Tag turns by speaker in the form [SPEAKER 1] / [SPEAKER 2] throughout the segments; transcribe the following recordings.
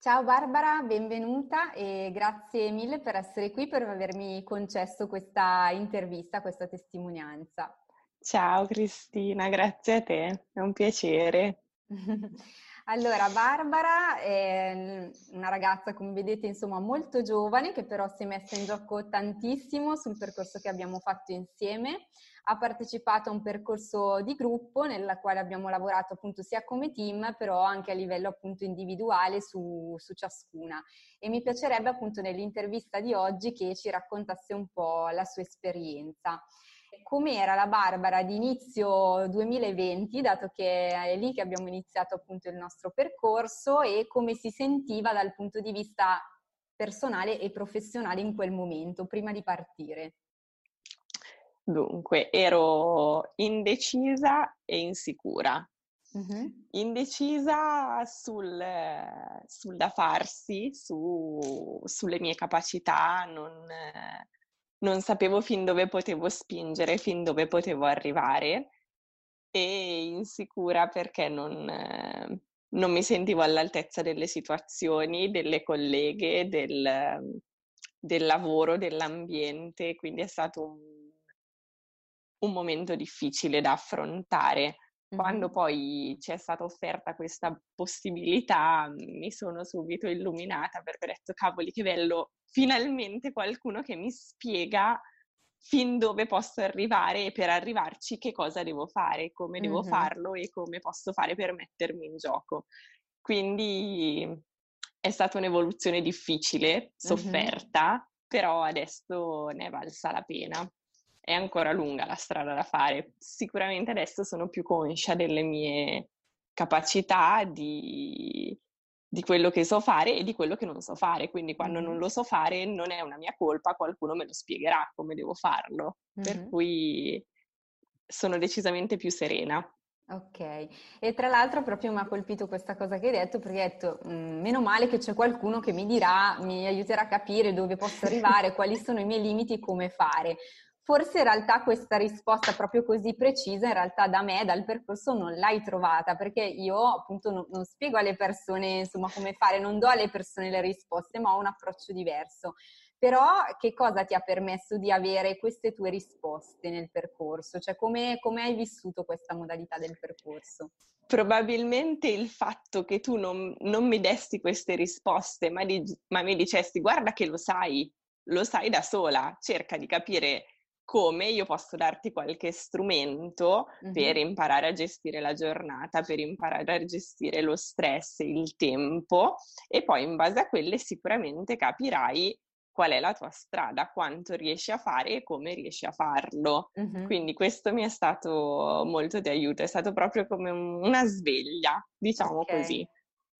[SPEAKER 1] Ciao Barbara, benvenuta e grazie mille per essere qui, per avermi concesso questa intervista, questa testimonianza.
[SPEAKER 2] Ciao Cristina, grazie a te, è un piacere.
[SPEAKER 1] Allora, Barbara è una ragazza, come vedete, insomma, molto giovane, che però si è messa in gioco tantissimo sul percorso che abbiamo fatto insieme. Ha partecipato a un percorso di gruppo nella quale abbiamo lavorato appunto sia come team, però anche a livello appunto individuale su, su ciascuna. E mi piacerebbe appunto nell'intervista di oggi che ci raccontasse un po' la sua esperienza com'era la Barbara di inizio 2020, dato che è lì che abbiamo iniziato appunto il nostro percorso e come si sentiva dal punto di vista personale e professionale in quel momento, prima di partire.
[SPEAKER 2] Dunque, ero indecisa e insicura. Uh-huh. Indecisa sul, sul, da farsi, su, sulle mie capacità, non, non sapevo fin dove potevo spingere, fin dove potevo arrivare e insicura perché non, non mi sentivo all'altezza delle situazioni, delle colleghe, del, del lavoro, dell'ambiente, quindi è stato un, un momento difficile da affrontare. Quando poi ci è stata offerta questa possibilità, mi sono subito illuminata perché ho detto, cavoli, che bello, finalmente qualcuno che mi spiega fin dove posso arrivare e per arrivarci che cosa devo fare, come devo mm-hmm. farlo e come posso fare per mettermi in gioco. Quindi è stata un'evoluzione difficile, sofferta, mm-hmm. però adesso ne è valsa la pena è ancora lunga la strada da fare. Sicuramente adesso sono più conscia delle mie capacità di, di quello che so fare e di quello che non so fare. Quindi quando non lo so fare non è una mia colpa, qualcuno me lo spiegherà come devo farlo. Mm-hmm. Per cui sono decisamente più serena.
[SPEAKER 1] Ok, e tra l'altro proprio mi ha colpito questa cosa che hai detto perché hai detto meno male che c'è qualcuno che mi dirà, mi aiuterà a capire dove posso arrivare, quali sono i miei limiti e come fare. Forse in realtà questa risposta proprio così precisa, in realtà da me, dal percorso, non l'hai trovata, perché io appunto non, non spiego alle persone insomma come fare, non do alle persone le risposte, ma ho un approccio diverso. Però che cosa ti ha permesso di avere queste tue risposte nel percorso? Cioè come, come hai vissuto questa modalità del percorso?
[SPEAKER 2] Probabilmente il fatto che tu non, non mi desti queste risposte, ma, di, ma mi dicesti guarda che lo sai, lo sai da sola, cerca di capire come io posso darti qualche strumento mm-hmm. per imparare a gestire la giornata, per imparare a gestire lo stress, il tempo e poi in base a quelle sicuramente capirai qual è la tua strada, quanto riesci a fare e come riesci a farlo. Mm-hmm. Quindi questo mi è stato molto di aiuto, è stato proprio come una sveglia, diciamo okay. così.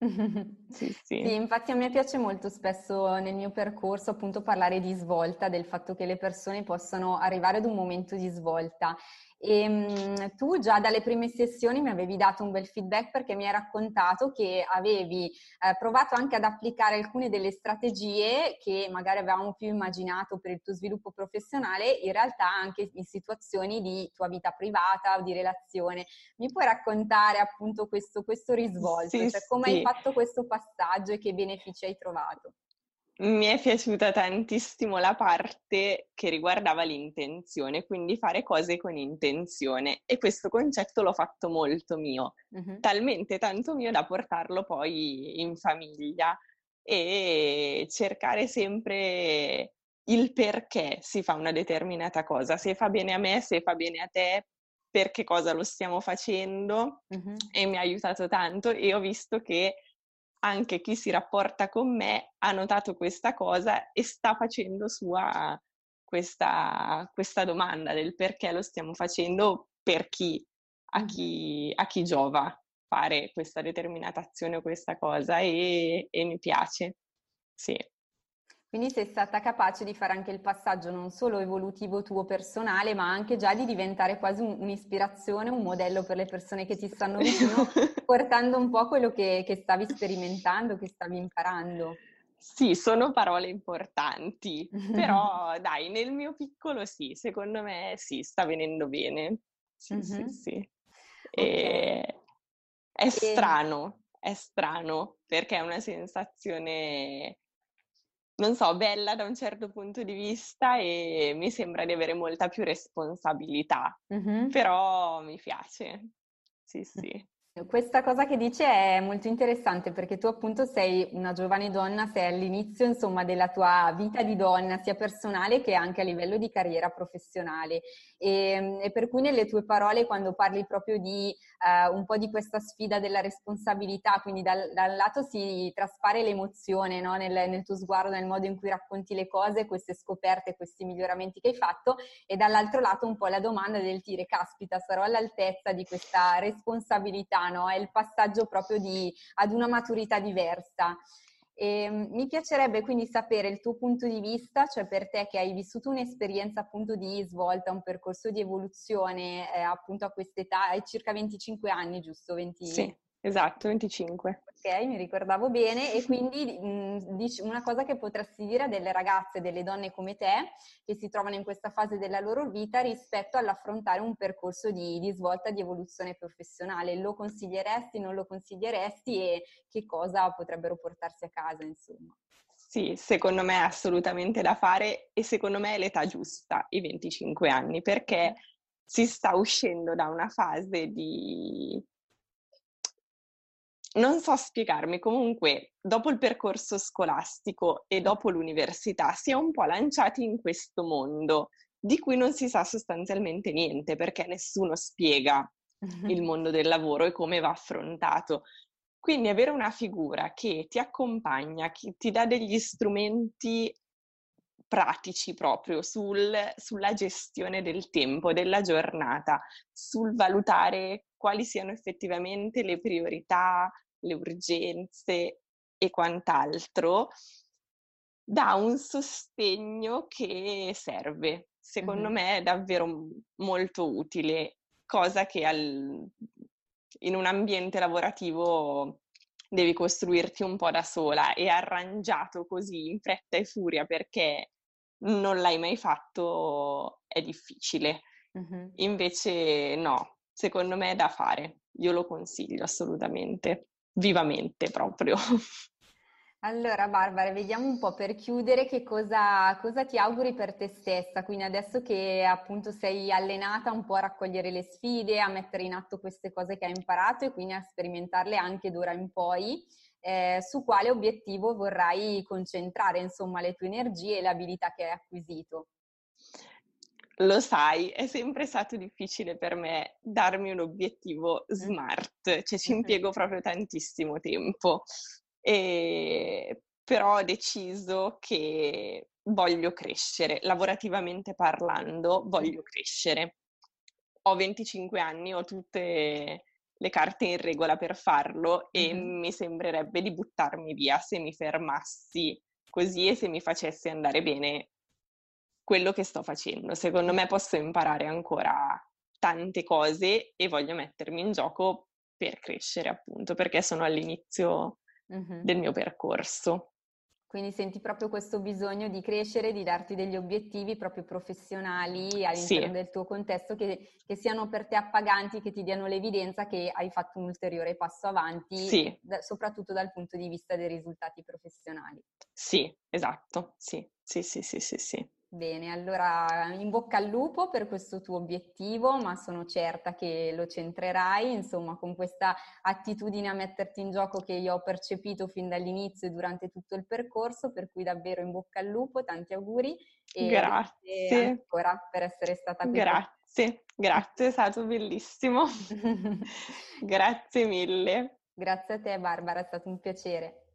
[SPEAKER 1] Sì, sì. sì, infatti a me piace molto spesso nel mio percorso appunto parlare di svolta, del fatto che le persone possano arrivare ad un momento di svolta e ehm, tu già dalle prime sessioni mi avevi dato un bel feedback perché mi hai raccontato che avevi eh, provato anche ad applicare alcune delle strategie che magari avevamo più immaginato per il tuo sviluppo professionale, in realtà anche in situazioni di tua vita privata o di relazione. Mi puoi raccontare appunto questo, questo risvolto, sì, cioè come sì. hai fatto questo passaggio e che benefici hai trovato?
[SPEAKER 2] Mi è piaciuta tantissimo la parte che riguardava l'intenzione, quindi fare cose con intenzione e questo concetto l'ho fatto molto mio, uh-huh. talmente tanto mio da portarlo poi in famiglia e cercare sempre il perché si fa una determinata cosa, se fa bene a me, se fa bene a te, per che cosa lo stiamo facendo uh-huh. e mi ha aiutato tanto e ho visto che anche chi si rapporta con me ha notato questa cosa e sta facendo sua questa, questa domanda del perché lo stiamo facendo, per chi, a chi, a chi giova fare questa determinata azione o questa cosa e, e mi piace. Sì.
[SPEAKER 1] Quindi sei stata capace di fare anche il passaggio non solo evolutivo tuo personale, ma anche già di diventare quasi un, un'ispirazione, un modello per le persone che ti stanno vicino, portando un po' quello che, che stavi sperimentando, che stavi imparando.
[SPEAKER 2] Sì, sono parole importanti, però dai, nel mio piccolo sì, secondo me sì, sta venendo bene. Sì, mm-hmm. sì, sì. Okay. è e... strano è strano perché è una sensazione, non so, bella da un certo punto di vista e mi sembra di avere molta più responsabilità, mm-hmm. però mi piace. Sì, sì.
[SPEAKER 1] Questa cosa che dici è molto interessante perché tu appunto sei una giovane donna, sei all'inizio insomma della tua vita di donna, sia personale che anche a livello di carriera professionale e, ehm, e per cui nelle tue parole quando parli proprio di uh, un po' di questa sfida della responsabilità, quindi dal, dal lato si traspare l'emozione no? nel, nel tuo sguardo, nel modo in cui racconti le cose, queste scoperte, questi miglioramenti che hai fatto e dall'altro lato un po' la domanda del dire caspita sarò all'altezza di questa responsabilità no? È il passaggio proprio di, ad una maturità diversa. E, ehm, mi piacerebbe quindi sapere il tuo punto di vista, cioè per te che hai vissuto un'esperienza appunto di svolta, un percorso di evoluzione eh, appunto a quest'età, hai circa 25 anni, giusto? 20...
[SPEAKER 2] Sì. Esatto, 25.
[SPEAKER 1] Ok, mi ricordavo bene e quindi mh, dici una cosa che potresti dire a delle ragazze, delle donne come te che si trovano in questa fase della loro vita rispetto all'affrontare un percorso di, di svolta, di evoluzione professionale. Lo consiglieresti, non lo consiglieresti e che cosa potrebbero portarsi a casa, insomma?
[SPEAKER 2] Sì, secondo me è assolutamente da fare e secondo me è l'età giusta, i 25 anni, perché si sta uscendo da una fase di non so spiegarmi, comunque dopo il percorso scolastico e dopo l'università si è un po' lanciati in questo mondo di cui non si sa sostanzialmente niente perché nessuno spiega il mondo del lavoro e come va affrontato. Quindi avere una figura che ti accompagna, che ti dà degli strumenti pratici proprio sul, sulla gestione del tempo, della giornata, sul valutare quali siano effettivamente le priorità, le urgenze e quant'altro, dà un sostegno che serve. Secondo mm-hmm. me è davvero molto utile, cosa che al, in un ambiente lavorativo devi costruirti un po' da sola e arrangiato così in fretta e furia perché non l'hai mai fatto è difficile. Mm-hmm. Invece no, secondo me è da fare. Io lo consiglio assolutamente vivamente proprio.
[SPEAKER 1] Allora Barbara, vediamo un po' per chiudere che cosa, cosa, ti auguri per te stessa, quindi adesso che appunto sei allenata un po' a raccogliere le sfide, a mettere in atto queste cose che hai imparato e quindi a sperimentarle anche d'ora in poi, eh, su quale obiettivo vorrai concentrare insomma le tue energie e le abilità che hai acquisito.
[SPEAKER 2] Lo sai, è sempre stato difficile per me darmi un obiettivo smart, cioè ci impiego proprio tantissimo tempo. E, però ho deciso che voglio crescere, lavorativamente parlando, voglio crescere. Ho 25 anni, ho tutte le carte in regola per farlo e mm-hmm. mi sembrerebbe di buttarmi via se mi fermassi così e se mi facessi andare bene quello che sto facendo. Secondo me posso imparare ancora tante cose e voglio mettermi in gioco per crescere, appunto, perché sono all'inizio mm-hmm. del mio percorso.
[SPEAKER 1] Quindi senti proprio questo bisogno di crescere, di darti degli obiettivi proprio professionali all'interno sì. del tuo contesto che, che, siano per te appaganti, che ti diano l'evidenza che hai fatto un ulteriore passo avanti, sì. da, soprattutto dal punto di vista dei risultati professionali.
[SPEAKER 2] Sì, esatto, sì, sì, sì, sì, sì. sì.
[SPEAKER 1] Bene, allora in bocca al lupo per questo tuo obiettivo, ma sono certa che lo centrerai, insomma, con questa attitudine a metterti in gioco che io ho percepito fin dall'inizio e durante tutto il percorso, per cui davvero in bocca al lupo, tanti auguri
[SPEAKER 2] e grazie
[SPEAKER 1] ancora per essere stata qui.
[SPEAKER 2] Grazie, grazie, è stato bellissimo. grazie mille.
[SPEAKER 1] Grazie a te Barbara, è stato un piacere.